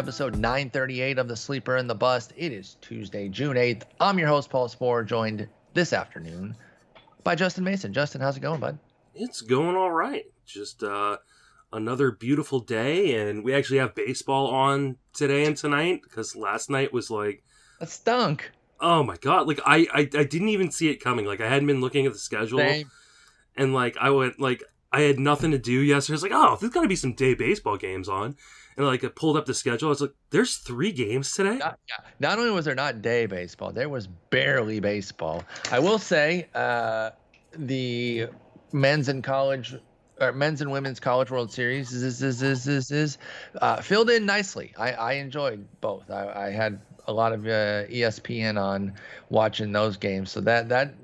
episode 938 of The Sleeper and the Bust. It is Tuesday, June 8th. I'm your host, Paul Sporer, joined this afternoon by Justin Mason. Justin, how's it going, bud? It's going all right. Just uh, another beautiful day, and we actually have baseball on today and tonight because last night was like, That stunk. oh my god! Like I, I, I didn't even see it coming. Like I hadn't been looking at the schedule, Same. and like I went like I had nothing to do yesterday. I was like, oh, there's got to be some day baseball games on, and like I pulled up the schedule. I was like, there's three games today. Not. Not only was there not day baseball, there was barely baseball. I will say, uh, the men's and college, or men's and women's college World Series is is is is, is uh, filled in nicely. I, I enjoyed both. I, I had a lot of uh, ESPN on watching those games, so that that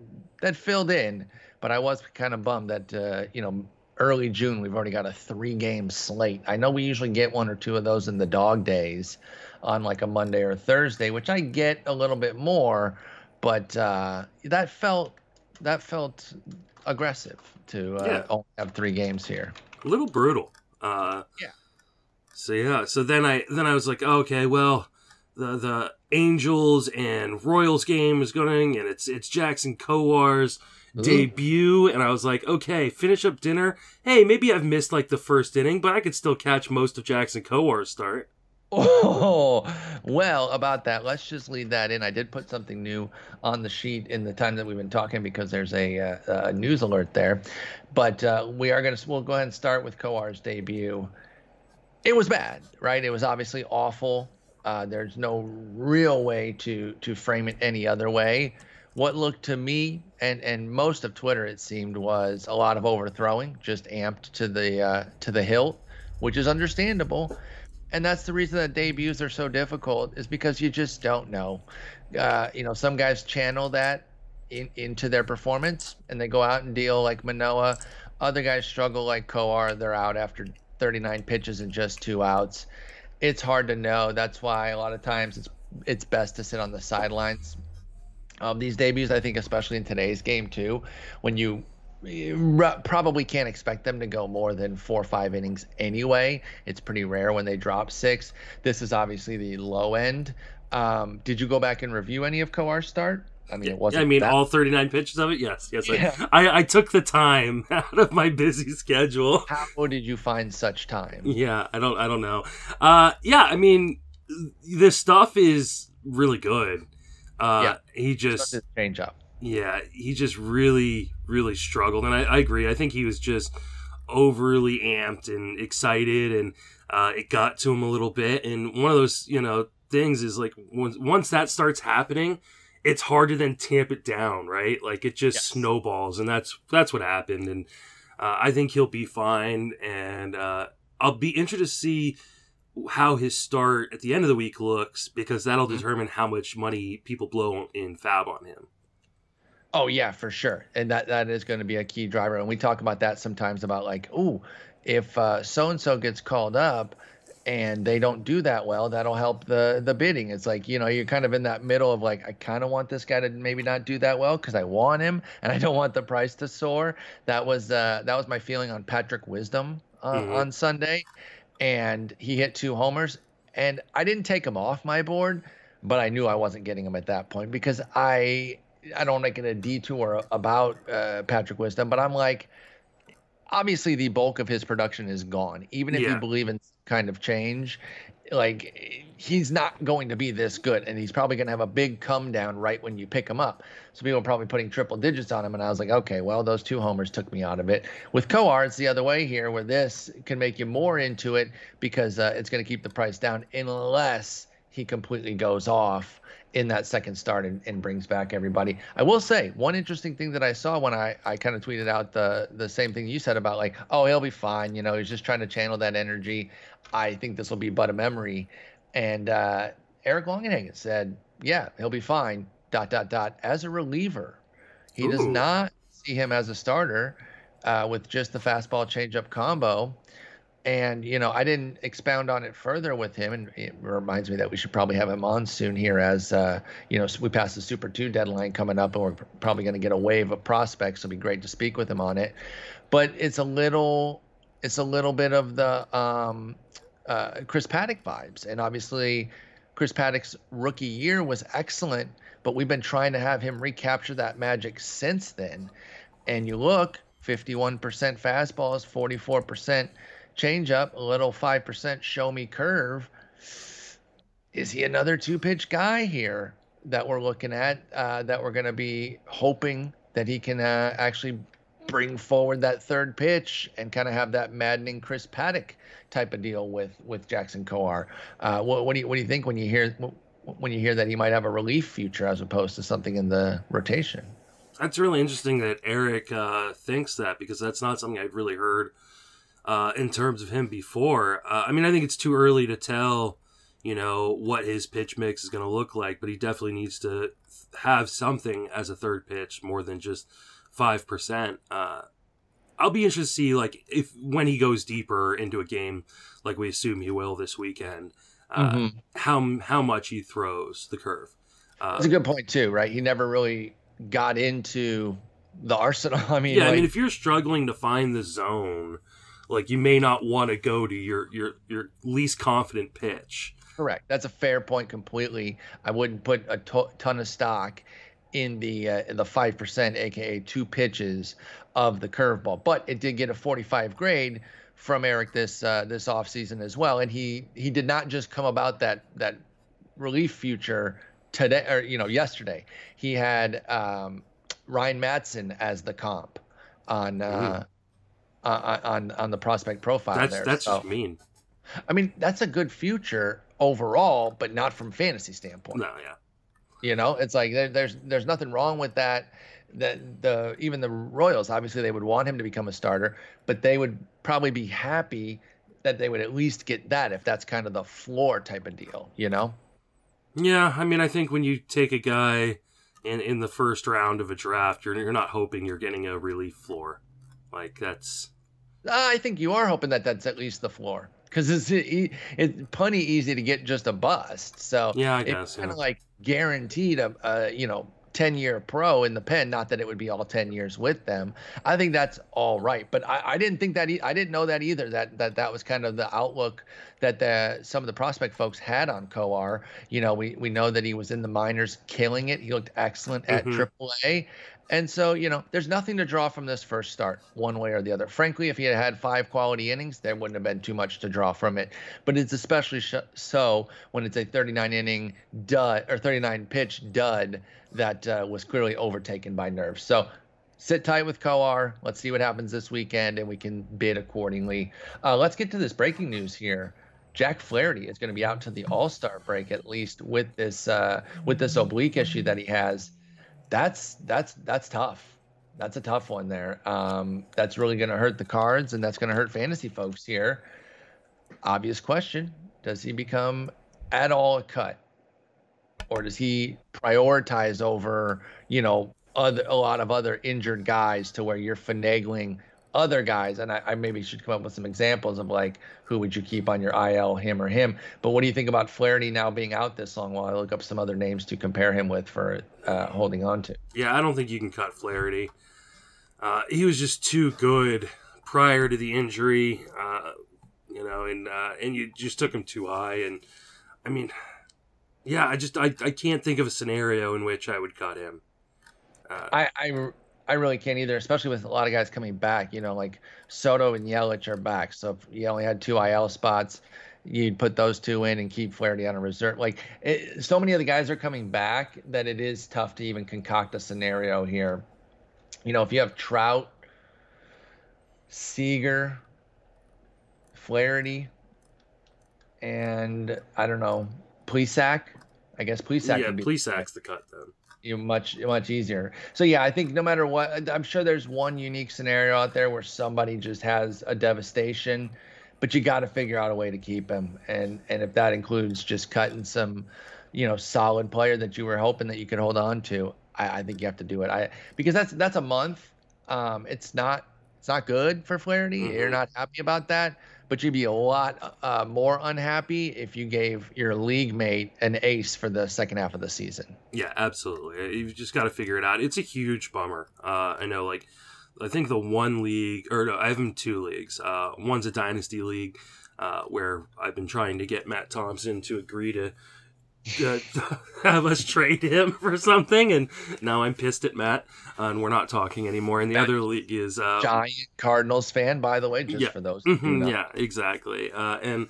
that filled in. But I was kind of bummed that uh, you know early June we've already got a three game slate. I know we usually get one or two of those in the dog days on like a Monday or Thursday, which I get a little bit more, but uh, that felt that felt aggressive to uh, Yeah. only have three games here. a little brutal. Uh, Yeah. So yeah, so then I then I was like, okay, well, the the Angels and Royals game is going, and it's it's Jackson Kowar's Ooh. debut, and I was like, okay, finish up dinner. Hey, maybe I've missed like the first inning, but I could still catch most of Jackson Kowar's start. Oh, well, about that, let's just leave that in. I did put something new on the sheet in the time that we've been talking because there's a, uh, a news alert there. But uh, we are going to, we'll go ahead and start with Kowar's debut. It was bad, right? It was obviously awful. Uh, there's no real way to to frame it any other way. What looked to me and and most of Twitter, it seemed, was a lot of overthrowing, just amped to the uh, to the hilt, which is understandable and that's the reason that debuts are so difficult is because you just don't know. Uh, you know, some guys channel that in, into their performance and they go out and deal like Manoah. Other guys struggle like Kowar. They're out after 39 pitches and just two outs. It's hard to know. That's why a lot of times it's it's best to sit on the sidelines. Um, these debuts, I think, especially in today's game too, when you you probably can't expect them to go more than four or five innings anyway. It's pretty rare when they drop six. This is obviously the low end. Um, did you go back and review any of Kowar's start? I mean, it wasn't. I mean, that- all 39 pitches of it. Yes, yes. I- Yeah. I, I took the time out of my busy schedule. How did you find such time? Yeah, I don't I don't know. Uh yeah, I mean this stuff is really good. Uh Yeah. he just change up. yeah, he just really really struggled and I, I agree. I think he was just overly amped and excited and uh it got to him a little bit and one of those, you know, things is like once once that starts happening, it's hard to then tamp it down, right? Like it just Yes. snowballs and that's that's what happened and uh, I think he'll be fine, and uh, I'll be interested to see how his start at the end of the week looks because that'll Mhm. determine how much money people blow in FAAB on him. Oh yeah, for sure, and that that is going to be a key driver. And we talk about that sometimes about like, oh, if so and so gets called up and they don't do that well, that'll help the the bidding. It's like you know you're kind of in that middle of like I kind of want this guy to maybe not do that well because I want him and I don't want the price to soar. That was uh, that was my feeling on Patrick Wisdom uh, Mhm. on Sunday, and he hit two homers, and I didn't take him off my board, but I knew I wasn't getting him at that point because I I don't make it a detour about uh, Patrick Wisdom, but I'm like, obviously the bulk of his production is gone. Even if you believe in kind of change, like he's not going to be this good, and he's probably going to have a big come down right when you pick him up. So people are probably putting triple digits on him, and I was like, okay, well those two homers took me out of it. With Kowar, it's the other way here, where this can make you more into it because uh, it's going to keep the price down unless he completely goes off in that second start and, and brings back everybody. I will say one interesting thing that I saw when I, I kind of tweeted out the the same thing you said about like, oh, he'll be fine. You know, he's just trying to channel that energy. I think this will be but a memory. And uh, Eric Longenhagen said, yeah, he'll be fine. Dot dot dot. As a reliever, he does not see him as a starter uh, with just the fastball changeup combo. And you know, I didn't expound on it further with him, and it reminds me that we should probably have him on soon here, as uh, you know, we passed the Super Two deadline coming up, and we're probably going to get a wave of prospects. So it'll be great to speak with him on it. But it's a little, it's a little bit of the um, uh, Chris Paddack vibes. And obviously, Chris Paddack's rookie year was excellent, but we've been trying to have him recapture that magic since then. And you look, 51% fastballs, 44% changeup, a little 5% show me curve. Is he another two pitch guy here that we're looking at uh, that we're going to be hoping that he can uh, actually bring forward that third pitch and kind of have that maddening Chris Paddack type of deal with with Jackson Kowar. Uh, what, what, do you what do you think when you hear when you hear that he might have a relief future as opposed to something in the rotation? That's really interesting that Eric uh, thinks that because that's not something I've really heard uh, in terms of him before. Uh, I mean, I think it's too early to tell, you know, what his pitch mix is going to look like, but he definitely needs to have something as a third pitch more than just five percent. Uh, I'll be interested to see like if when he goes deeper into a game, like we assume he will this weekend, uh, mm-hmm. how how much he throws the curve. Uh, That's a good point too, right? He never really got into the arsenal. I mean, yeah, like, I mean, if you're struggling to find the zone, like you may not want to go to your your your least confident pitch. Correct. That's a fair point completely. I wouldn't put a to- ton of stock in the uh, the five percent, aka two pitches of the curveball, but it did get a 45 grade from Eric this uh, this offseason as well, and he he did not just come about that that relief future today or you know yesterday. He had um, Ryan Madson as the comp on uh, on on the prospect profile. That's there. that's so, mean. I mean, that's a good future overall, but not from fantasy standpoint. No, yeah. You know, it's like there, there's there's nothing wrong with that. That the even the Royals obviously they would want him to become a starter, but they would probably be happy that they would at least get that if that's kind of the floor type of deal. You know. Yeah, I mean, I think when you take a guy in in the first round of a draft, you're you're not hoping you're getting a relief floor. Like that's. Ah, I think you are hoping that that's at least the floor because it's it's plenty easy to get just a bust. So yeah, I guess it's kind of yeah. like guaranteed a, a you know 10 year pro in the pen. Not that it would be all 10 years with them. I think that's all right. But I, I didn't think that, e- I didn't know that either, that, that that was kind of the outlook that the, some of the prospect folks had on Kowar. You know, we, we know that he was in the minors killing it. He looked excellent at mm-hmm. AAA. And so, you know, there's nothing to draw from this first start, one way or the other. Frankly, if he had had five quality innings, there wouldn't have been too much to draw from it. But it's especially sh- so when it's a 39 inning dud or 39 pitch dud that uh, was clearly overtaken by nerves. So sit tight with Kowar. Let's see what happens this weekend, and we can bid accordingly. Uh, let's get to this breaking news here. Jack Flaherty is going to be out to the All Star break at least with this uh, with this oblique issue that he has that's that's that's tough. That's a tough one there. Um, that's really going to hurt the cards, and that's going to hurt fantasy folks here. Obvious question: Does he become at all a cut, or does he prioritize over you know other a lot of other injured guys to where you're finagling other guys, and I, I, maybe should come up with some examples of like who would you keep on your IL, him or him. But what do you think about Flaherty now being out this long? While I look up some other names to compare him with for uh, holding on to. Yeah, I don't think you can cut Flaherty. Uh, he was just too good prior to the injury, uh, you know, and uh, and you just took him too high. And I mean, yeah, I just I, I can't think of a scenario in which I would cut him. Uh, I, I I really can't either, especially with a lot of guys coming back. You know, like Soto and Yelich are back. So if you only had two IL spots, you'd put those two in and keep Flaherty on a reserve. Like it, so many of the guys are coming back that it is tough to even concoct a scenario here. You know, if you have Trout, Seager, Flaherty, and I don't know, Plesac. I guess Plesac. Yeah, Plesac's the cut then you much much easier. So yeah, I think no matter what, I'm sure there's one unique scenario out there where somebody just has a devastation, but you got to figure out a way to keep him, and and if that includes just cutting some, you know, solid player that you were hoping that you could hold on to, I, I think you have to do it. I because that's that's a month. Um, it's not it's not good for Flaherty. Mm-hmm. You're not happy about that but you'd be a lot uh, more unhappy if you gave your league mate an ace for the second half of the season. Yeah, absolutely. You've just got to figure it out. It's a huge bummer. Uh, I know, like, I think the one league, or no, I have two leagues. Uh, one's a dynasty league. uh, where I've been trying to get Matt Thompson to agree to uh, have us trade him for something, and now I'm pissed at Matt, uh, and we're not talking anymore. And the Matt, other league is uh, giant Cardinals fan, by the way, just yeah, for those. Mm-hmm, yeah, exactly. Uh, and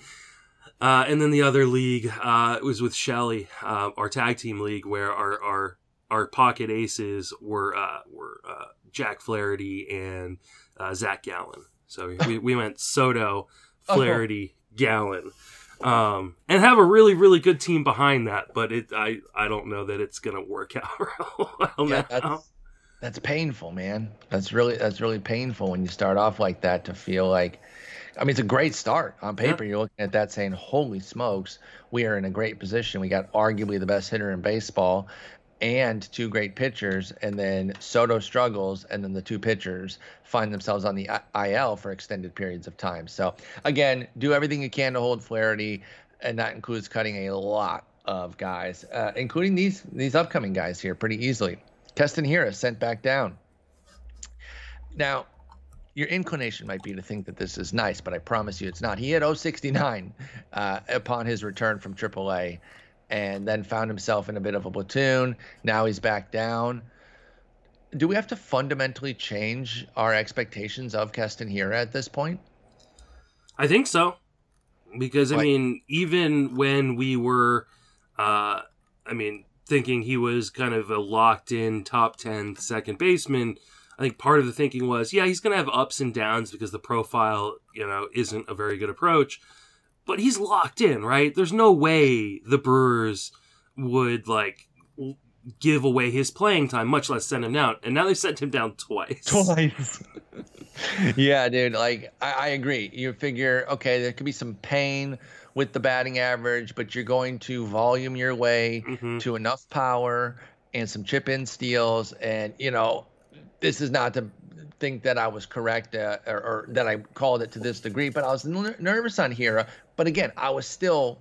uh, and then the other league uh, was with Shelly, our tag team league, where our our our pocket aces were uh, were uh, Jack Flaherty and uh, Zach Gallen. So we, we went Soto, oh. Flaherty, oh. Gallen, um, and have a really really good team behind that. But it I I don't know that it's gonna work out well yeah, That's, that's painful, man. That's really that's really painful when you start off like that to feel like I mean, it's a great start on paper. Yeah. You're looking at that saying, "Holy smokes, we are in a great position. We got arguably the best hitter in baseball, and two great pitchers." And then Soto struggles, and then the two pitchers find themselves on the IL for extended periods of time. So again, do everything you can to hold Flaherty, and that includes cutting a lot of guys, uh, including these these upcoming guys here, pretty easily. Keston Hiura sent back down. Now, your inclination might be to think that this is nice, but I promise you it's not. He had 069 uh, upon his return from AAA and then found himself in a bit of a platoon. Now he's back down. Do we have to fundamentally change our expectations of Keston Hiura at this point? I think so. Because, I mean, even when we were, uh, I mean, thinking he was kind of a locked in top 10 second baseman – I think part of the thinking was, yeah, he's going to have ups and downs because the profile, you know, isn't a very good approach. But he's locked in, right? There's no way the Brewers would like give away his playing time, much less send him down. And now they sent him down twice. Twice. yeah, dude. Like I, I, agree. You figure, okay, there could be some pain with the batting average, but you're going to volume your way mm-hmm. to enough power and some chip in steals, and you know this is not to think that I was correct uh, or, or, that I called it to this degree, but I was n- nervous on Hiura. But again, I was still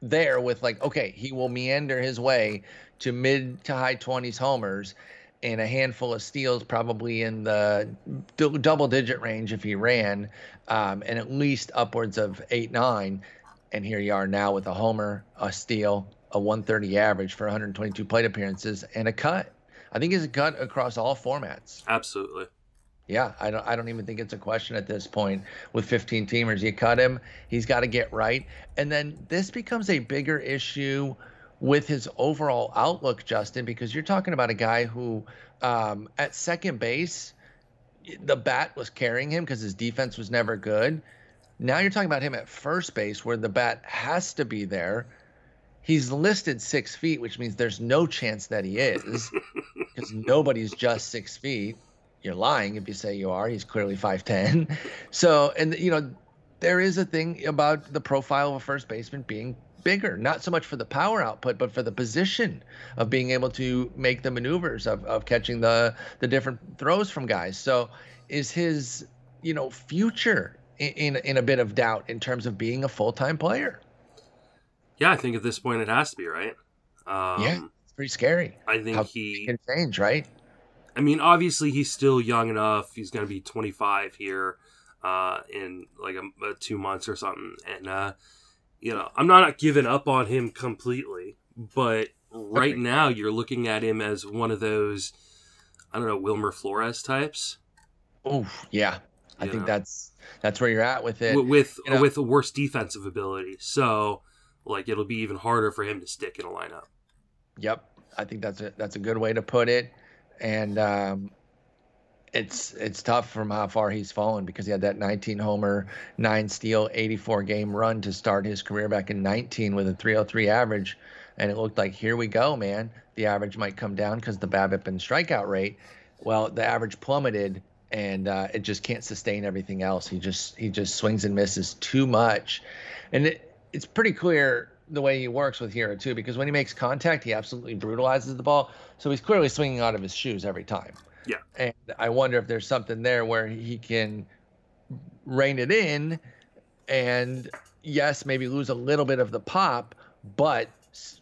there with like, okay, he will meander his way to mid to high 20s homers and a handful of steals, probably in the d- double digit range if he ran, um, and at least upwards of eight, nine. And here you are now with a homer, a steal, a 130 average for 122 plate appearances, and a cut. I think he's a cut across all formats. Absolutely. Yeah, I don't. I don't even think it's a question at this point. With 15 teamers, you cut him. He's got to get right, and then this becomes a bigger issue with his overall outlook, Justin, because you're talking about a guy who, um, at second base, the bat was carrying him because his defense was never good. Now you're talking about him at first base, where the bat has to be there. He's listed six feet, which means there's no chance that he is. because nobody's just six feet. You're lying if you say you are. He's clearly 5'10. So, and, you know, there is a thing about the profile of a first baseman being bigger, not so much for the power output, but for the position of being able to make the maneuvers of, of catching the, the different throws from guys. So, is his, you know, future in, in, a bit of doubt in terms of being a full time player? Yeah, I think at this point it has to be, right? Um, yeah it's pretty scary. I think How he can change, right? I mean, obviously he's still young enough. He's going to be 25 here uh, in like a, a two months or something, and uh, you know, I'm not giving up on him completely, but right okay. now you're looking at him as one of those, I don't know, Wilmer Flores types. Oh yeah, I you think know? that's that's where you're at with it. With with, you know? with a worse defensive ability, so like it'll be even harder for him to stick in a lineup. Yep, I think that's a that's a good way to put it, and um, it's it's tough from how far he's fallen because he had that 19 homer, nine steal, 84 game run to start his career back in 19 with a 303 average, and it looked like here we go, man. The average might come down because the BABIP and strikeout rate. Well, the average plummeted, and uh, it just can't sustain everything else. He just he just swings and misses too much, and it, it's pretty clear the way he works with Hiura too, because when he makes contact, he absolutely brutalizes the ball. So he's clearly swinging out of his shoes every time. Yeah. And I wonder if there's something there where he can rein it in, and yes, maybe lose a little bit of the pop, but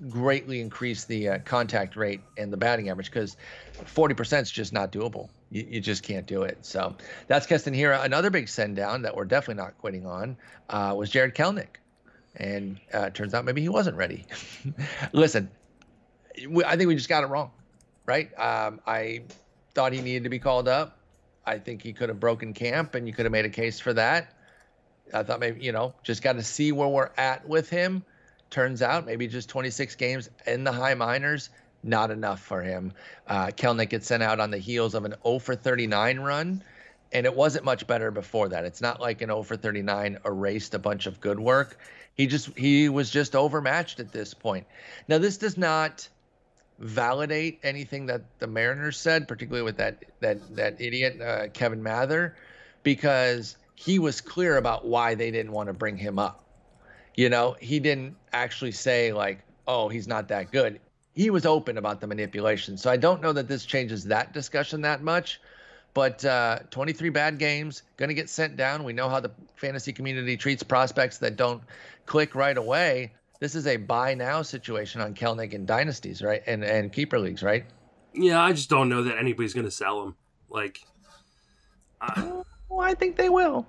greatly increase the uh, contact rate and the batting average because 40% is just not doable You, you just can't do it. So that's Keston Hiura. Another big send down that we're definitely not quitting on uh, was Jarred Kelenic. And uh, turns out maybe he wasn't ready. Listen, I think we just got it wrong, right? Um, I thought he needed to be called up. I think he could have broken camp and you could have made a case for that. I thought maybe, you know, just got to see where we're at with him. Turns out maybe just 26 games in the high minors not enough for him. Uh, Kelenic gets sent out on the heels of an 0 for 39 run, and it wasn't much better before that. It's not like an 0 for 39 erased a bunch of good work. He just he was just overmatched at this point. Now this does not validate anything that the Mariners said, particularly with that that that idiot uh, Kevin Mather, because he was clear about why they didn't want to bring him up. You know, he didn't actually say like, "Oh, he's not that good." he was open about the manipulation. So I don't know that this changes that discussion that much. But uh, 23 bad games, going to get sent down. We know how the fantasy community treats prospects that don't click right away. This is a buy now situation on Kelenic and dynasties, right? And and keeper leagues, right? Yeah, I just don't know that anybody's going to sell him. Like, I, well, I think they will.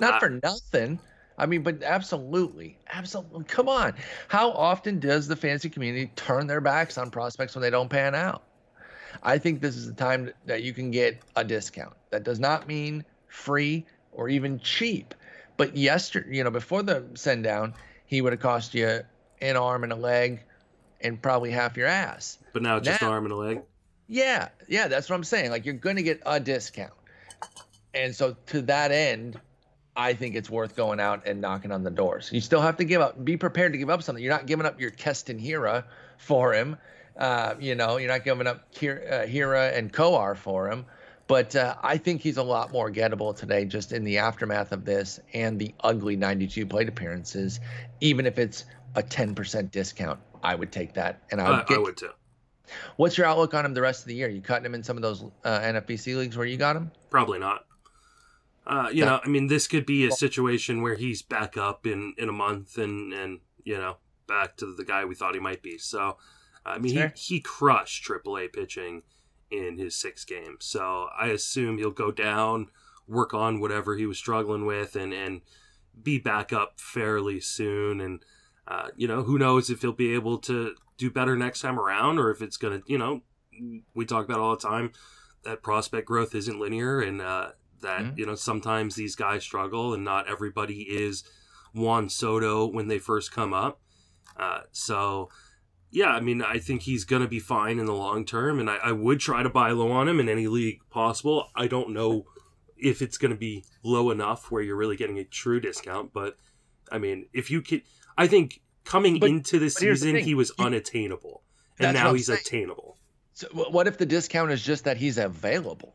Not for nothing. I mean, but absolutely, absolutely. Come on. How often does the fantasy community turn their backs on prospects when they don't pan out? I think this is the time that you can get a discount. That does not mean free or even cheap. But yesterday, you know, before the send down, he would have cost you an arm and a leg and probably half your ass. But now it's just now, arm and a leg. Yeah, yeah, that's what I'm saying. Like you're going to get a discount. And so to that end, I think it's worth going out and knocking on the doors. You still have to give up. Be prepared to give up something. You're not giving up your Keston Hiura for him. Uh, you know, you're not giving up Hiura uh, and Kowar for him. But uh, I think he's a lot more gettable today, just in the aftermath of this and the ugly 92 plate appearances. Even if it's a 10% discount, I would take that. And I would, get, I would too. What's your outlook on him the rest of the year? You cutting him in some of those uh, NFBC leagues where you got him? Probably not. Uh, you know, I mean, this could be a situation where he's back up in in a month and and you know back to the guy we thought he might be. So, I mean, he, he crushed AAA pitching in his six games. So I assume he'll go down, work on whatever he was struggling with, and and be back up fairly soon. And uh, you know, who knows if he'll be able to do better next time around, or if it's gonna, you know, we talk about all the time that prospect growth isn't linear, and uh, that mm-hmm. you know sometimes these guys struggle and not everybody is Juan Soto when they first come up. Uh, so yeah, I mean I think he's gonna be fine in the long term, and I, I would try to buy low on him in any league possible. I don't know if it's gonna be low enough where you're really getting a true discount, but I mean if you could, I think coming but, into the season the he was unattainable, and now he's saying. attainable. So what if the discount is just that he's available?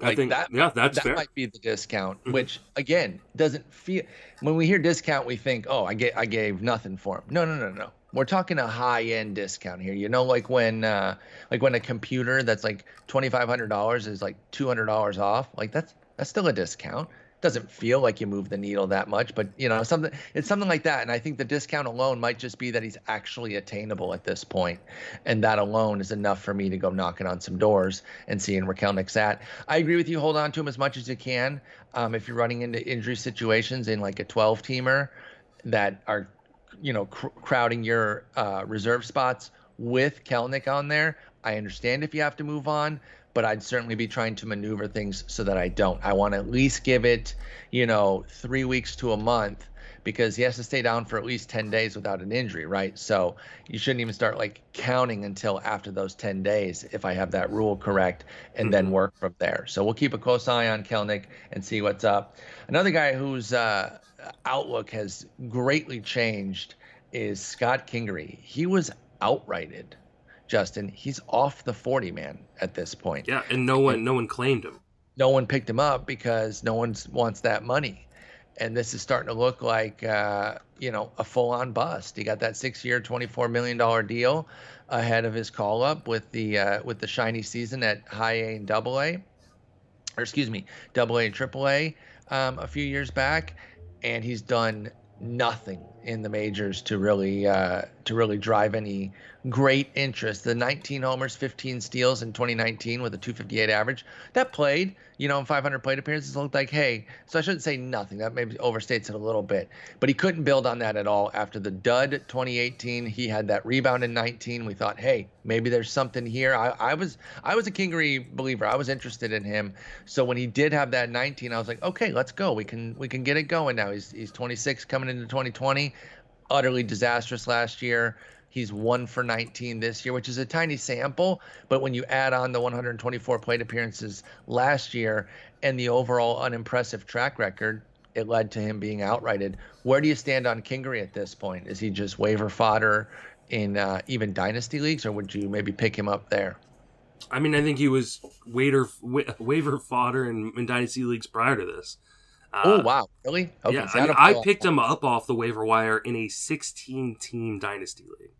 Like I think that, yeah, that's that fair. might be the discount, mm-hmm. which again doesn't feel. When we hear discount, we think, oh, I get, I gave nothing for him. No, no, no, no. We're talking a high end discount here. You know, like when, uh, like when a computer that's like twenty five hundred dollars is like two hundred dollars off. Like that's that's still a discount doesn't feel like you move the needle that much, but you know, something it's something like that. And I think the discount alone might just be that he's actually attainable at this point, and that alone is enough for me to go knocking on some doors and seeing where Kelenic's at. I agree with you. Hold on to him as much as you can. Um, if you're running into injury situations in like a 12 teamer that are, you know, cr- crowding your uh, reserve spots with Kelenic on there, I understand if you have to move on but I'd certainly be trying to maneuver things so that I don't. I want to at least give it, you know, three weeks to a month because he has to stay down for at least 10 days without an injury, right? So you shouldn't even start like counting until after those 10 days if I have that rule correct and mm-hmm. then work from there. So we'll keep a close eye on Kelenic and see what's up. Another guy whose uh, outlook has greatly changed is Scott Kingery. He was outrighted Justin, he's off the 40 man at this point. Yeah, and no one and no one claimed him. No one picked him up because no one wants that money. And this is starting to look like uh, you know, a full on bust. He got that 6-year, 24 million dollar deal ahead of his call up with the uh, with the shiny season at high A and double A. Or excuse me, double A and triple A um, a few years back and he's done nothing in the majors to really uh, to really drive any great interest. The 19 homers, 15 steals in 2019 with a 258 average that played, you know, in 500 plate appearances looked like hey. So I shouldn't say nothing. That maybe overstates it a little bit, but he couldn't build on that at all after the dud 2018. He had that rebound in 19. We thought, hey, maybe there's something here. I, I was I was a Kingery believer. I was interested in him. So when he did have that 19, I was like, okay, let's go. We can we can get it going now. He's he's 26 coming into 2020. Utterly disastrous last year. He's one for 19 this year, which is a tiny sample. But when you add on the 124 plate appearances last year and the overall unimpressive track record, it led to him being outrighted. Where do you stand on Kingery at this point? Is he just waiver fodder in uh, even dynasty leagues, or would you maybe pick him up there? I mean, I think he was waiver wa- waiver fodder in, in dynasty leagues prior to this. Uh, oh wow, really? Okay, yeah, so I, mean, I picked him up off the waiver wire in a 16 team dynasty league.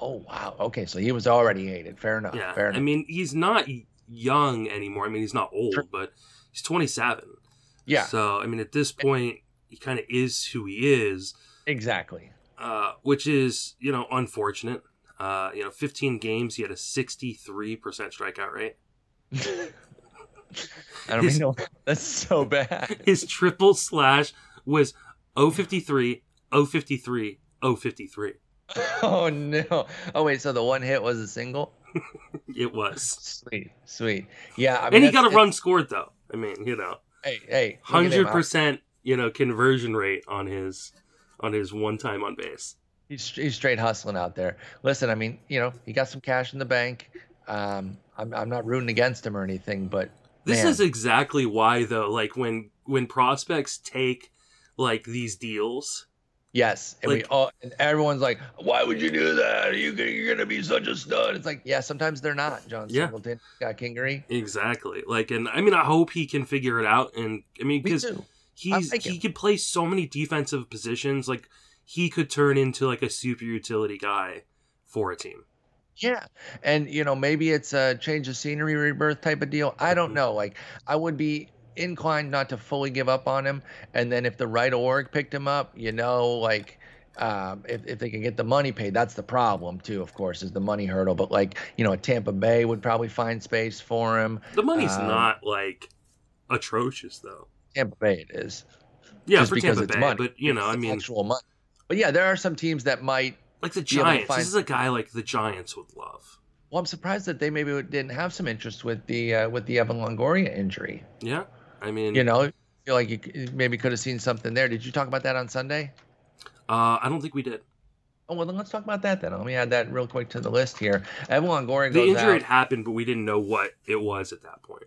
Oh wow. Okay, so he was already hated. Fair enough. Yeah. Fair enough. I mean, he's not young anymore. I mean, he's not old, sure. but he's 27. Yeah. So I mean, at this point, he kind of is who he is. Exactly. Uh, which is you know unfortunate. Uh, you know, 15 games, he had a 63% strikeout rate. I don't his, know. That's so bad. His triple slash was 053, 053, 053. oh no! Oh wait, so the one hit was a single? it was sweet, sweet. Yeah, I mean, and he got a run scored though. I mean, you know, hey, hey, hundred percent, you know, conversion rate on his on his one time on base. He's he's straight hustling out there. Listen, I mean, you know, he got some cash in the bank. Um, I'm I'm not rooting against him or anything, but this man. is exactly why though. Like when when prospects take like these deals Yes, and like, we all and everyone's like, "Why would you do that? Are you you're gonna be such a stud?" It's like, yeah, sometimes they're not. John yeah. Singleton got Kingery. Exactly. Like, and I mean, I hope he can figure it out. And I mean, because he's he could play so many defensive positions. Like, he could turn into like a super utility guy for a team. Yeah, and you know, maybe it's a change of scenery, rebirth type of deal. I don't mm-hmm. know. Like, I would be inclined not to fully give up on him. And then if the right org picked him up, you know, like um, if, if they can get the money paid, that's the problem too, of course, is the money hurdle. But like, you know, Tampa Bay would probably find space for him. The money's um, not like atrocious though. Tampa Bay it is. Yeah, Just for because Tampa it's Bay, money. but you know, it's I mean, actual money. But yeah, there are some teams that might like the Giants. Find... This is a guy like the Giants would love. Well, I'm surprised that they maybe didn't have some interest with the uh, with the Evan Longoria injury. Yeah, I mean, you know, feel like you maybe could have seen something there. Did you talk about that on Sunday? Uh, I don't think we did. Oh well, then let's talk about that then. Let me add that real quick to the list here. Evan Longoria. The injury out. had happened, but we didn't know what it was at that point.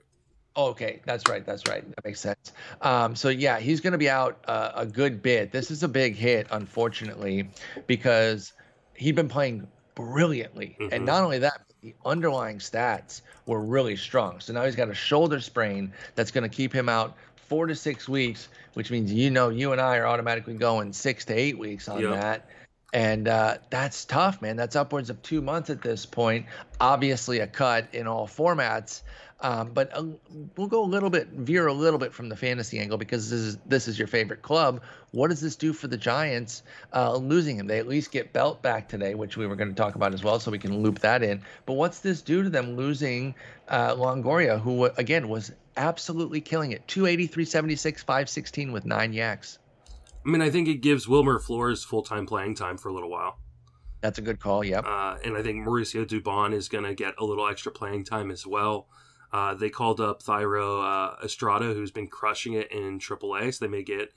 okay, that's right. That's right. That makes sense. Um, so yeah, he's going to be out uh, a good bit. This is a big hit, unfortunately, because he'd been playing brilliantly, mm-hmm. and not only that, the underlying stats were really strong. So now he's got a shoulder sprain that's going to keep him out four to six weeks, which means you know you and I are automatically going six to eight weeks on yep. that. And uh, that's tough, man. That's upwards of two months at this point. Obviously, a cut in all formats. Um, but uh, we'll go a little bit, veer a little bit from the fantasy angle because this is this is your favorite club. What does this do for the Giants uh, losing him? They at least get Belt back today, which we were going to talk about as well, so we can loop that in. But what's this do to them losing uh, Longoria, who again was absolutely killing it, 280, 376, 516 with nine yaks. I mean, I think it gives Wilmer Flores full time playing time for a little while. That's a good call. Yep. Uh, and I think Mauricio Dubon is going to get a little extra playing time as well. Uh, they called up Thairo uh, Estrada, who's been crushing it in AAA, so they may get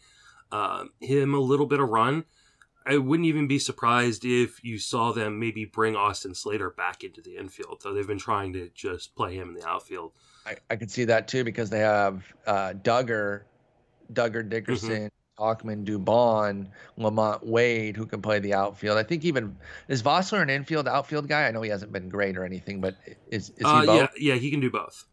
uh, him a little bit of run. I wouldn't even be surprised if you saw them maybe bring Austin Slater back into the infield. though they've been trying to just play him in the outfield. I, I could see that too because they have uh, Duggar, Duggar Dickerson, mm-hmm. Dubon, LaMonte Wade, who can play the outfield. I think even is Vosler an infield outfield guy? I know he hasn't been great or anything, but is, is he uh, both? Yeah, yeah, he can do both.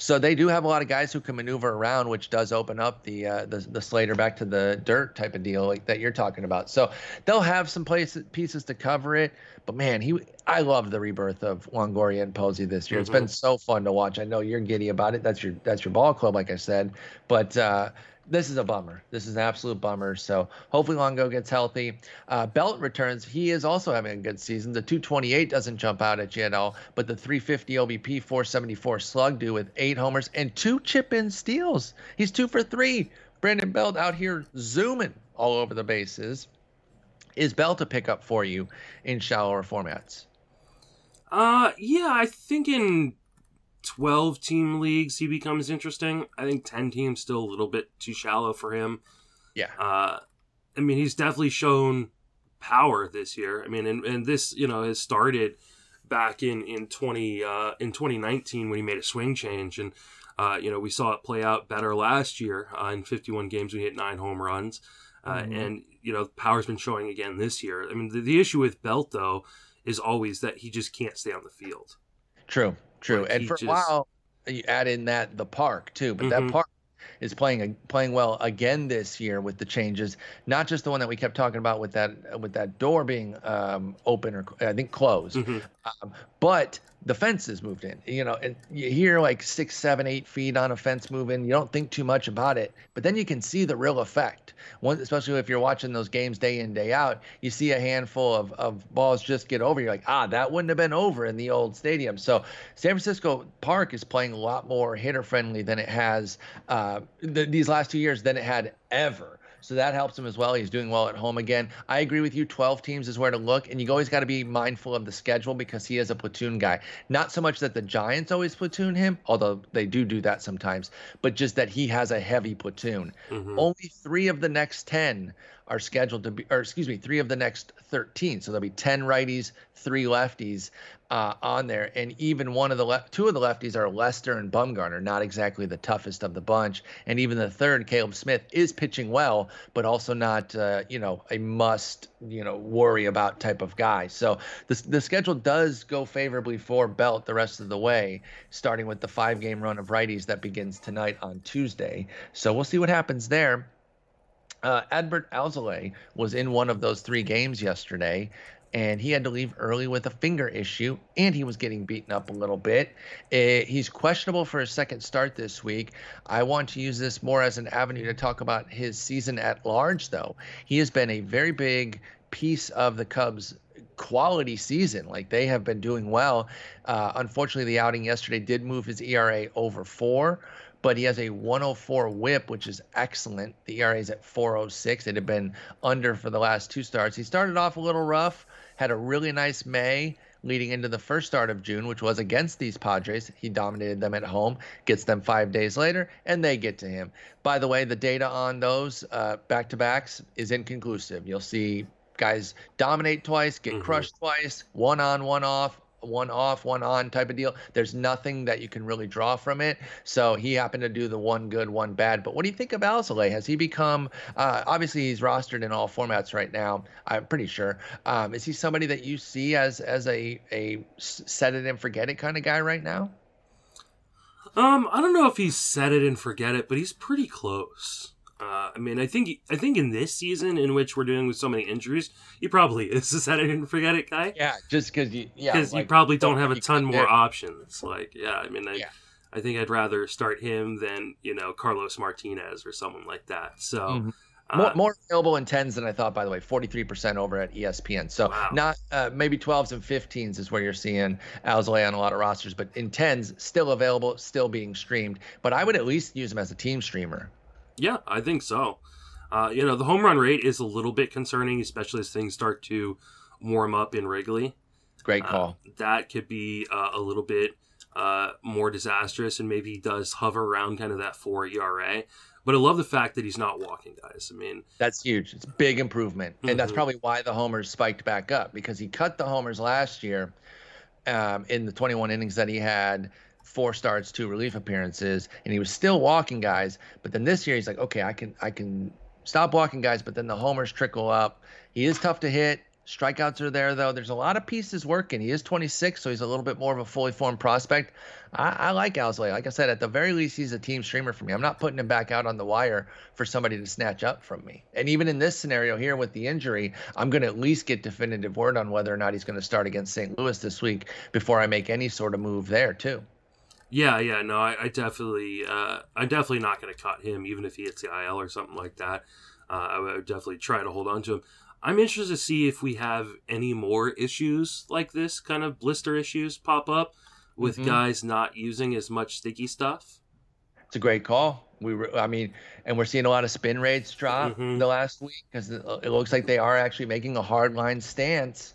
So they do have a lot of guys who can maneuver around, which does open up the uh, the, the Slater back to the dirt type of deal like that you're talking about. So they'll have some places pieces to cover it. But man, he I love the rebirth of Longoria and Posey this year. Mm-hmm. It's been so fun to watch. I know you're giddy about it. That's your that's your ball club, like I said. But uh, this is a bummer. This is an absolute bummer. So hopefully Longo gets healthy. Uh, Belt returns. He is also having a good season. The 228 doesn't jump out at you at all, but the 350 OBP 474 slug do with eight homers and two chip in steals. He's two for three. Brandon Belt out here zooming all over the bases. Is Belt a pickup for you in shallower formats? Uh, yeah, I think in 12 team leagues he becomes interesting. I think 10 teams still a little bit too shallow for him. Yeah. Uh, I mean, he's definitely shown power this year. I mean, and, and this, you know, has started back in in 20 uh, in 2019 when he made a swing change and uh, you know, we saw it play out better last year uh, in 51 games. We hit nine home runs. Uh, mm-hmm. And, you know, power's been showing again this year. I mean, the, the issue with Belt, though, is always that he just can't stay on the field. True, true. Like and for just... a while, you add in that the park too, but mm-hmm. that park is playing playing well again this year with the changes. Not just the one that we kept talking about with that with that door being um, open or I think closed, mm-hmm. Um, but the fences moved in. You know, and you hear like six, seven, eight feet on a fence moving. You don't think too much about it, but then you can see the real effect. One, especially if you're watching those games day in, day out, you see a handful of, of balls just get over. You're like, ah, that wouldn't have been over in the old stadium. So San Francisco Park is playing a lot more hitter friendly than it has uh, th- these last two years than it had ever. So that helps him as well. He's doing well at home again. I agree with you. 12 teams is where to look. And you always got to be mindful of the schedule because he is a platoon guy. Not so much that the Giants always platoon him, although they do do that sometimes, but just that he has a heavy platoon. Mm-hmm. Only three of the next 10 are scheduled to be, or excuse me, three of the next 13. So there'll be 10 righties, three lefties uh, on there. And even one of the left, two of the lefties are Lester and Bumgarner, not exactly the toughest of the bunch. And even the third, Caleb Smith, is pitching well, but also not, uh, you know, a must, you know, worry about type of guy. So the, the schedule does go favorably for Belt the rest of the way, starting with the five game run of righties that begins tonight on Tuesday. So we'll see what happens there. Uh, Adbert Alzolay was in one of those three games yesterday, and he had to leave early with a finger issue, and he was getting beaten up a little bit. Uh, he's questionable for a second start this week. I want to use this more as an avenue to talk about his season at large, though. He has been a very big piece of the Cubs quality season. Like they have been doing well. Uh, unfortunately, the outing yesterday did move his ERA over four but he has a 104 whip, which is excellent. The ERA is at 406. It had been under for the last two starts. He started off a little rough, had a really nice May leading into the first start of June, which was against these Padres. He dominated them at home, gets them five days later, and they get to him. By the way, the data on those back to backs is inconclusive. You'll see guys dominate twice, get mm-hmm. crushed twice, one on, one off, one off, one on type of deal. There's nothing that you can really draw from it. So he happened to do the one good, one bad. But what do you think of Alzolay? Has he become, uh, obviously, he's rostered in all formats right now, I'm pretty sure. Um, is he somebody that you see as as a, a set it and forget it kind of guy right now? Um, I don't know if he's set it and forget it, but he's pretty close. Uh, I mean, I think I think in this season in which we're dealing with so many injuries, he probably is a set it and forget it guy. Yeah, just because you yeah because like, you probably don't, don't have a ton more options. Like yeah, I mean I. Yeah. I think I'd rather start him than you know Carlos Martinez or someone like that. So mm-hmm. More, uh, more, available in tens than I thought. By the way, forty three percent over at ESPN. So wow. not uh, maybe twelves and fifteens is where you're seeing Alzolay on a lot of rosters, but in tens still available, still being streamed. But I would at least use him as a team streamer. Yeah, I think so. Uh, you know, the home run rate is a little bit concerning, especially as things start to warm up in Wrigley. Great uh, call. Uh, that could be uh, a little bit uh, more disastrous, and maybe he does hover around kind of that four ERA. But I love the fact that he's not walking guys. I mean, that's huge. It's big improvement, and mm-hmm. that's probably why the homers spiked back up because he cut the homers last year um, in the 21 innings that he had four starts, two relief appearances, and he was still walking guys. But then this year he's like, okay, I can I can stop walking guys, but then the homers trickle up. He is tough to hit. Strikeouts are there though. There's a lot of pieces working. He is 26, so he's a little bit more of a fully formed prospect. I, I like Alzolay. Like I said, at the very least, he's a team streamer for me. I'm not putting him back out on the wire for somebody to snatch up from me. And even in this scenario here with the injury, I'm going to at least get definitive word on whether or not he's going to start against St. Louis this week before I make any sort of move there too. Yeah, yeah, no, I, I definitely, uh, I'm definitely not going to cut him, even if he hits the IL or something like that. Uh, I would definitely try to hold on to him. I'm interested to see if we have any more issues like this, kind of blister issues pop up with mm-hmm. guys not using as much sticky stuff. It's a great call. We, I mean, and we're seeing a lot of spin rates drop mm-hmm. the last week because it looks like they are actually making a hard line stance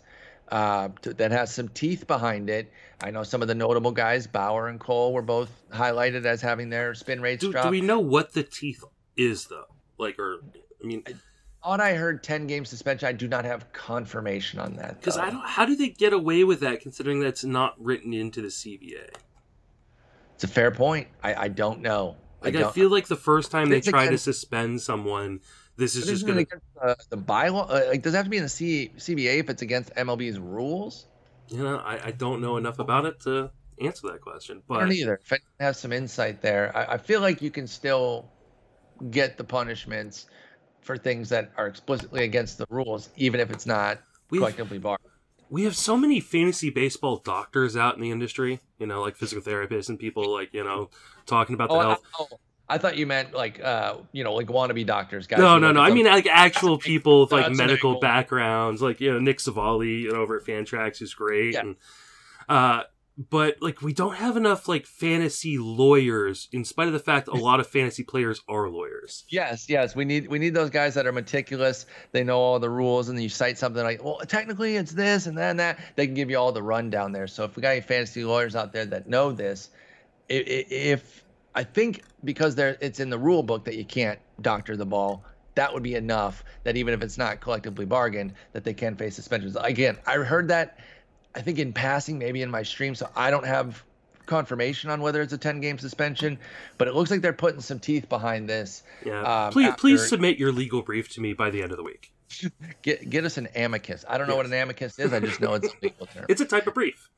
uh, that has some teeth behind it. I know some of the notable guys, Bauer and Cole, were both highlighted as having their spin rates do, drop. Do we know what the teeth is though? Like, or I mean, I thought I heard ten game suspension. I do not have confirmation on that because I don't. How do they get away with that, considering that's not written into the CBA? It's a fair point. I, I don't know. Like I, I, feel like the first time they try to suspend someone, this is just going to uh, the bylaw. Uh, like, does it have to be in the C- CBA if it's against MLB's rules? You know, I, I don't know enough about it to answer that question. But I don't either. If anyone has some insight there, I, I feel like you can still get the punishments for things that are explicitly against the rules, even if it's not We've, collectively barred. We have so many fantasy baseball doctors out in the industry, you know, like physical therapists and people like, you know, talking about the oh, health. I, oh, I thought you meant like uh, you know, like wannabe doctors, guys. No, no, no. I mean like actual people with like medical backgrounds, like you know Nick Savali you know, over at Fantrax is great, yeah. and uh, but like we don't have enough like fantasy lawyers, in spite of the fact a lot of fantasy players are lawyers. Yes, yes, we need we need those guys that are meticulous. They know all the rules, and then you cite something like, well, technically it's this and then that. They can give you all the rundown there. So if we got any fantasy lawyers out there that know this, if I think because there it's in the rule book that you can't doctor the ball. That would be enough that even if it's not collectively bargained, that they can face suspensions. Again, I heard that I think in passing, maybe in my stream, so I don't have confirmation on whether it's a 10 game suspension, but it looks like they're putting some teeth behind this. Yeah. Um, please, after... please submit your legal brief to me by the end of the week. get get us an amicus. I don't know yes. what an amicus is. I just know it's a legal term. It's a type of brief.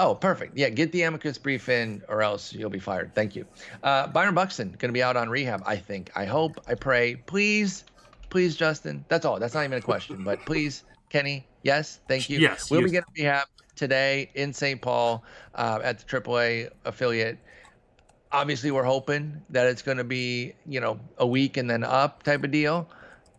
Oh, perfect. Yeah, get the amicus brief in, or else you'll be fired. Thank you. Uh, Byron Buxton going to be out on rehab. I think. I hope. I pray. Please, please, Justin. That's all. That's not even a question, but please, Kenny. Yes, thank you. Yes, we'll be getting rehab today in St. Paul uh, at the AAA affiliate. Obviously, we're hoping that it's going to be you know a week and then up type of deal.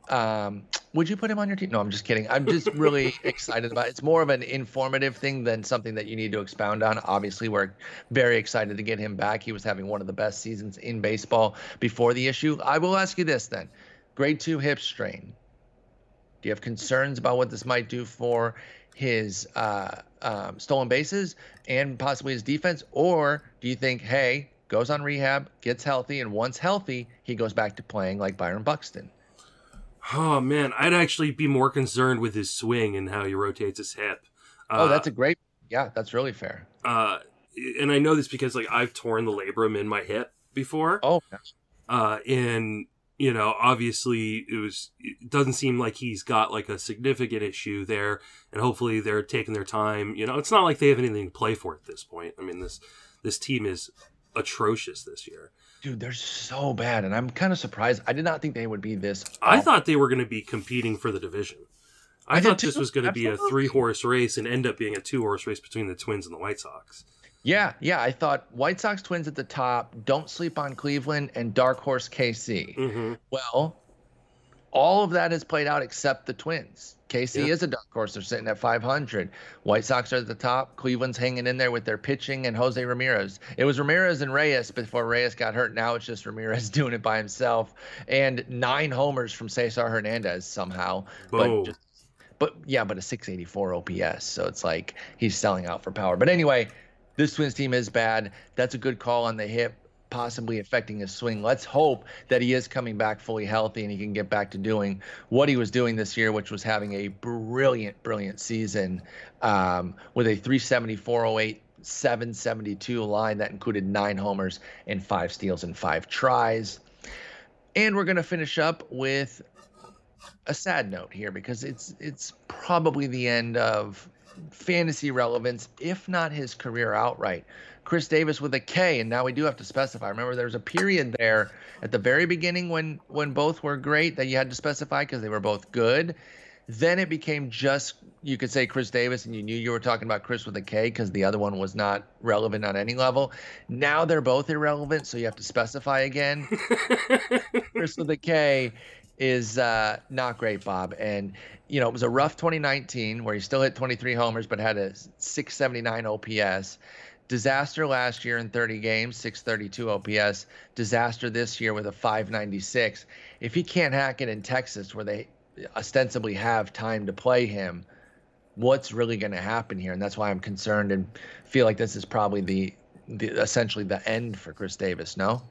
Um, would you put him on your team? No, I'm just kidding. I'm just really excited about it. It's more of an informative thing than something that you need to expound on. Obviously, we're very excited to get him back. He was having one of the best seasons in baseball before the issue. I will ask you this then grade two hip strain. Do you have concerns about what this might do for his uh, um, stolen bases and possibly his defense? Or do you think, hey, goes on rehab, gets healthy, and once healthy, he goes back to playing like Byron Buxton? Oh man, I'd actually be more concerned with his swing and how he rotates his hip. Uh, oh, that's a great. Yeah, that's really fair. Uh, and I know this because like I've torn the labrum in my hip before. Oh. Uh, and you know, obviously it was. It doesn't seem like he's got like a significant issue there, and hopefully they're taking their time. You know, it's not like they have anything to play for at this point. I mean this this team is atrocious this year dude, they're so bad, and I'm kind of surprised. I did not think they would be this. I thought they were going to be competing for the division. I, I thought this was going to be a three horse race and end up being a two horse race between the Twins and the White Sox. Yeah, yeah. I thought White Sox Twins at the top. Don't sleep on Cleveland and Dark Horse KC. Mm-hmm. Well, all of that has played out except the Twins. KC yeah. is a dark horse. They're sitting at 500. White Sox are at the top. Cleveland's hanging in there with their pitching and Jose Ramirez. It was Ramirez and Reyes before Reyes got hurt. Now it's just Ramirez doing it by himself. And nine homers from Cesar Hernandez somehow. But just, but yeah, but a 684 OPS. So it's like he's selling out for power. But anyway, this Twins team is bad. That's a good call on the hip possibly affecting his swing. Let's hope that he is coming back fully healthy and he can get back to doing what he was doing this year, which was having a brilliant, brilliant season um, with a 370, 408, 772 line that included nine homers and five steals and five tries. And we're going to finish up with a sad note here because it's it's probably the end of fantasy relevance, if not his career outright. Chris Davis with a K, and now we do have to specify. Remember, there was a period there at the very beginning when when both were great that you had to specify because they were both good. Then it became just you could say Chris Davis, and you knew you were talking about Chris with a K because the other one was not relevant on any level. Now they're both irrelevant, so you have to specify again. Chris with a K is uh, not great, Bob. And you know it was a rough 2019 where he still hit 23 homers but had a 679 OPS. Disaster last year in 30 games, 632 OPS. Disaster this year with a 596. If he can't hack it in Texas, where they ostensibly have time to play him, what's really going to happen here? And that's why I'm concerned and feel like this is probably the, the essentially the end for Chris Davis. No.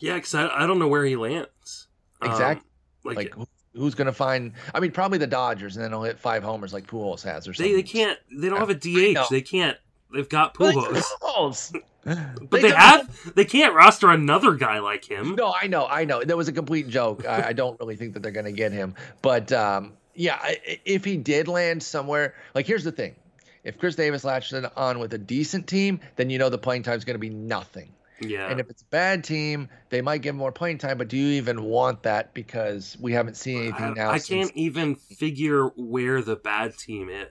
Yeah, because I, I don't know where he lands. Exactly. Um, like, like who's going to find? I mean, probably the Dodgers, and then he'll hit five homers like Pujols has, or something. They, they can't. They don't have a DH. They can't They've got Pujols. but they, they have they can't roster another guy like him. No, I know, I know. That was a complete joke. I, I don't really think that they're going to get him. But um, yeah, if he did land somewhere, like here's the thing: if Chris Davis latches on with a decent team, then you know the playing time is going to be nothing. Yeah. And if it's a bad team, they might give more playing time. But do you even want that? Because we haven't seen anything I, now. I can't even figure where the bad team is.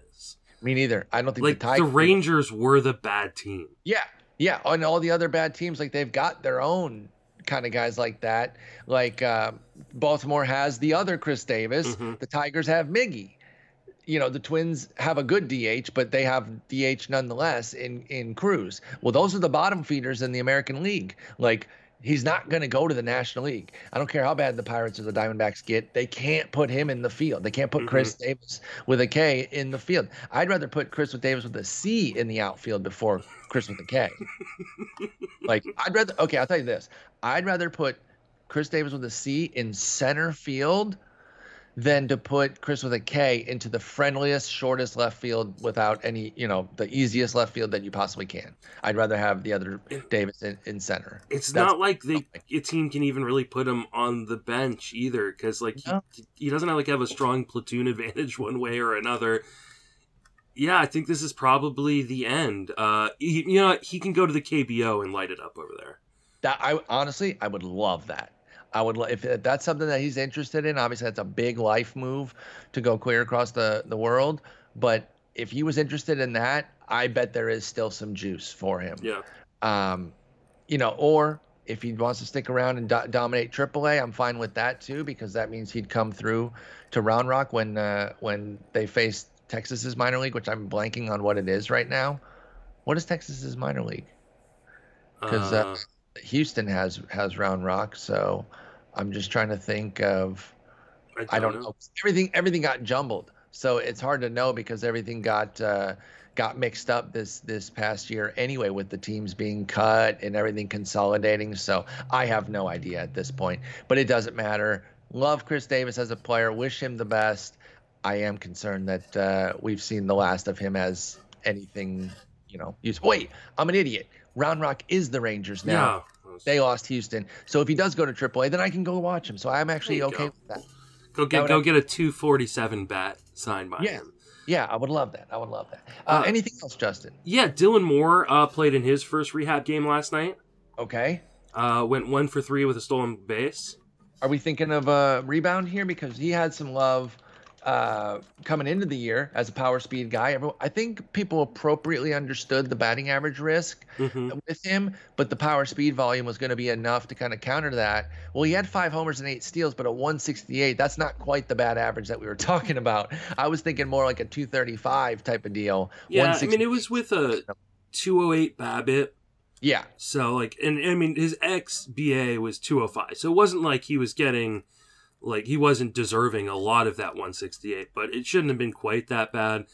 Me neither. I don't think like the, the Rangers were the bad team. Yeah, yeah, and all the other bad teams, like they've got their own kind of guys like that. Like uh, Baltimore has the other Chris Davis. Mm-hmm. The Tigers have Miggy. You know, the Twins have a good DH, but they have DH nonetheless in in Cruz. Well, those are the bottom feeders in the American League. Like He's not going to go to the National League. I don't care how bad the Pirates or the Diamondbacks get. They can't put him in the field. They can't put mm-hmm. Chris Davis with a K in the field. I'd rather put Chris with Davis with a C in the outfield before Chris with a K. like I'd rather. Okay, I'll tell you this. I'd rather put Chris Davis with a C in center field than to put Chris with a K into the friendliest, shortest left field without any, you know, the easiest left field that you possibly can. I'd rather have the other Davis in, in center. It's That's not like the a team can even really put him on the bench either, because like no. he, he doesn't have like have a strong platoon advantage one way or another. Yeah, I think this is probably the end. Uh, he, you know, he can go to the KBO and light it up over there. That I honestly, I would love that. I would if that's something that he's interested in. Obviously, that's a big life move to go clear across the the world. But if he was interested in that, I bet there is still some juice for him. Yeah. Um, you know, or if he wants to stick around and do- dominate AAA, I'm fine with that too because that means he'd come through to Round Rock when uh, when they face Texas's minor league, which I'm blanking on what it is right now. What is Texas's minor league? Because uh, uh, Houston has has Round Rock, so I'm just trying to think of. I don't, I don't know. know. Everything everything got jumbled, so it's hard to know because everything got uh, got mixed up this this past year anyway, with the teams being cut and everything consolidating. So I have no idea at this point, but it doesn't matter. Love Chris Davis as a player. Wish him the best. I am concerned that uh, we've seen the last of him as anything, you know. Use. Wait, I'm an idiot. Round Rock is the Rangers now. Yeah. They lost Houston. So if he does go to AAA, then I can go watch him. So I'm actually okay go. with that. Go get go get a 247 bat signed by yeah. him. Yeah, I would love that. I would love that. Uh, uh, anything else, Justin? Yeah, Dylan Moore uh, played in his first rehab game last night. Okay. Uh, went one for three with a stolen base. Are we thinking of a rebound here because he had some love uh, coming into the year as a power speed guy. I think people appropriately understood the batting average risk mm-hmm. with him, but the power speed volume was going to be enough to kind of counter that. Well, he had five homers and eight steals, but at 168, that's not quite the bad average that we were talking about. I was thinking more like a 235 type of deal. Yeah, I mean, it was with a 208 BABIP. Yeah. So like, and I mean, his xBA was 205, so it wasn't like he was getting like he wasn't deserving a lot of that 168, but it shouldn't have been quite that bad.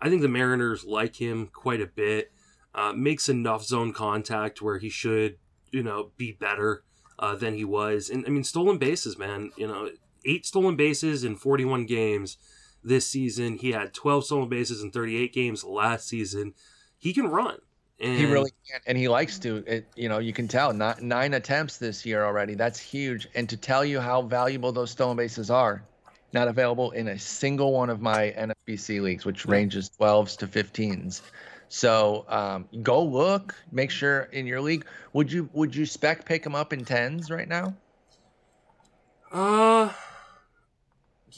I think the Mariners like him quite a bit. Uh, makes enough zone contact where he should, you know, be better uh, than he was. And I mean, stolen bases, man. You know, eight stolen bases in 41 games this season. He had 12 stolen bases in 38 games last season. He can run. And he really can, and he likes to. It, you know, you can tell not nine attempts this year already. That's huge. And to tell you how valuable those stolen bases are, not available in a single one of my NFBC leagues, which ranges 12s to 15s. So um, go look, make sure in your league. Would you would you spec pick him up in tens right now? Uh,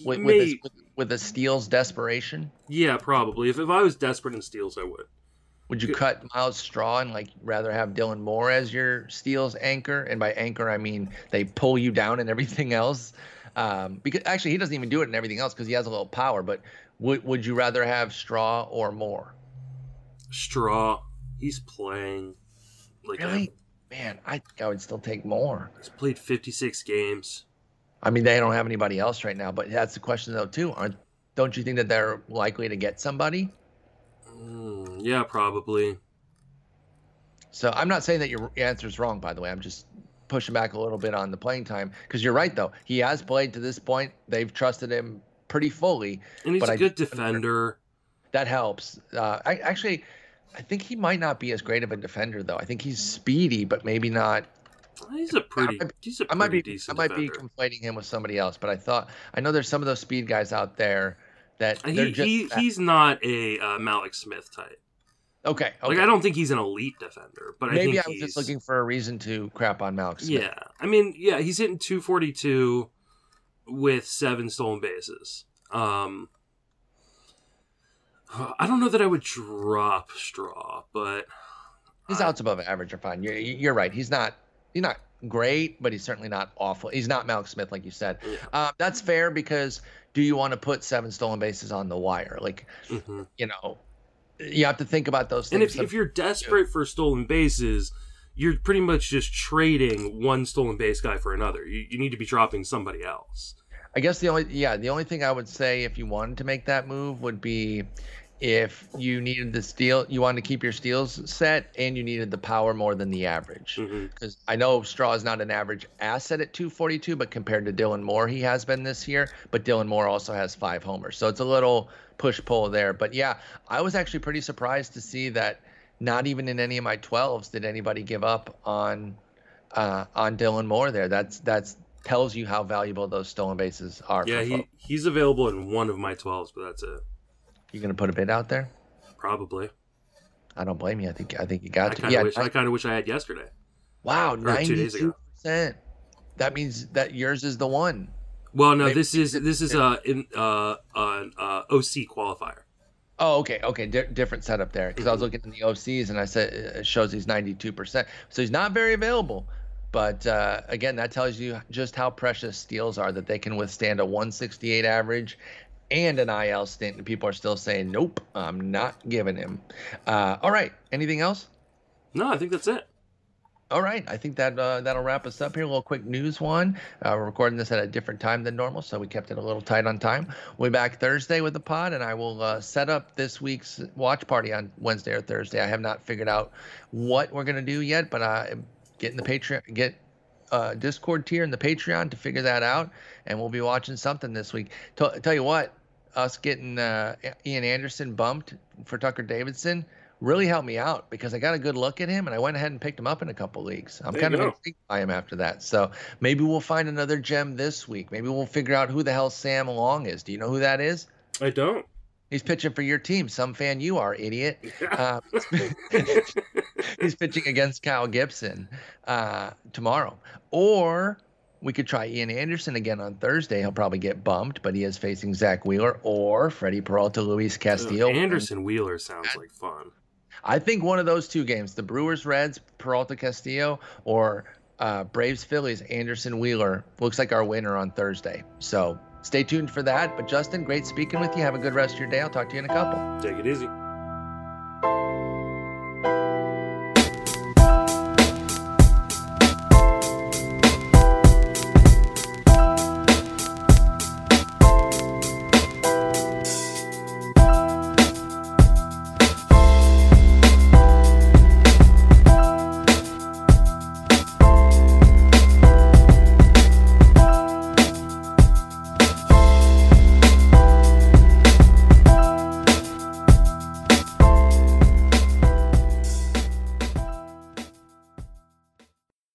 with with, this, with, with a steals desperation? yeah, probably. If if I was desperate in steals, I would. Would you cut Myles Straw and like rather have Dylan Moore as your steals anchor? And by anchor, I mean they pull you down and everything else. Um, because actually, he doesn't even do it in everything else because he has a little power. But would would you rather have Straw or Moore? Straw. He's playing. Like Really? Man, I think I would still take Moore. he's played 56 games. I mean, they don't have anybody else right now. But that's the question though too. Aren't don't you think that they're likely to get somebody? Mm, yeah, probably. So I'm not saying that your answer is wrong, by the way. I'm just pushing back a little bit on the playing time because you're right, though. He has played to this point. They've trusted him pretty fully. And he's a I good defender. That helps. Uh, I actually, I think he might not be as great of a defender, though. I think he's speedy, but maybe not. He's a pretty. might- He's a I might pretty be, I decent might be defender. conflating him with somebody else, but I thought I know there's some of those speed guys out there that And he, just he he's not a uh, Mallex Smith type. Okay. okay. Like I don't think he's an elite defender, but Maybe I I, was he's just looking for a reason to crap on Mallex. Smith. Yeah, I mean, yeah, he's hitting 242 with seven stolen bases. Um, I don't know that I would drop Straw, but His I- outs above average are fine. You're, you're right. He's not he's not great, but he's certainly not awful. He's not Mallex Smith, like you said. Yeah. Uh, that's fair because do you want to put seven stolen bases on the wire? Like mhm. you know, you have to think about those and things. if, if you're desperate for stolen bases, you're pretty much just trading one stolen base guy for another. You, you need to be dropping somebody else. I guess the only yeah the only thing I would say if you wanted to make that move would be if you needed the steal you wanted to keep your steals set and you needed the power more than the average. Because I know Straw is not an average asset at 242, but compared to Dylan Moore, he has been this year. But Dylan Moore also has five homers, so it's a little push pull there. But yeah, I was actually pretty surprised to see that not even in any of my 12s did anybody give up on uh, on Dylan Moore there. That's that's tells you how valuable those stolen bases are. Yeah, he, folks. he's available in one of my 12s, but that's it. You gonna put a bid out there? Probably. I don't blame you. I think I think you I got to. kind of Yeah, wish. I- I kind of wish I had yesterday. wow, or two ninety days two ago. percent. That means that yours is the one. Well, no, Maybe- this is this is a in uh an uh, OC qualifier. Oh, okay, okay, Di- different setup there. Because I was looking in the OCs and I said it shows he's ninety-two percent, so he's not very available. But uh, again, that tells you just how precious steals are that they can withstand a one sixty-eight average and an IL stint, and people are still saying, "Nope, I'm not giving him." Uh, all right, anything else? No, I think that's it. All right, I think that uh, that'll wrap us up here. A little quick news one. Uh, we're recording this at a different time than normal, so we kept it a little tight on time. We'll be back Thursday with the pod, and I will uh, set up this week's watch party on Wednesday or Thursday. I have not figured out what we're gonna do yet, but uh, get in the Patreon, get uh, Discord tier in the Patreon to figure that out, and we'll be watching something this week. T- tell you what, us getting uh, Ian Anderson bumped for Tucker Davidson really helped me out because I got a good look at him and I went ahead and picked him up in a couple leagues. I'm There kind of intrigued by him after that. So maybe we'll find another gem this week. Maybe we'll figure out who the hell Sam Long is. Do you know who that is? I don't. He's pitching for your team. Some fan you are, idiot. Uh, he's pitching against Kyle Gibson uh, tomorrow. Or we could try Ian Anderson again on Thursday. He'll probably get bumped, but he is facing Zack Wheeler or Freddie Peralta, Luis Castillo. Anderson Wheeler sounds like fun. I think one of those two games, the Brewers Reds, Peralta Castillo, or uh, Braves Phillies, Anderson Wheeler, looks like our winner on Thursday. So stay tuned for that. But Justin, great speaking with you. Have a good rest of your day. I'll talk to you in a couple. Take it easy.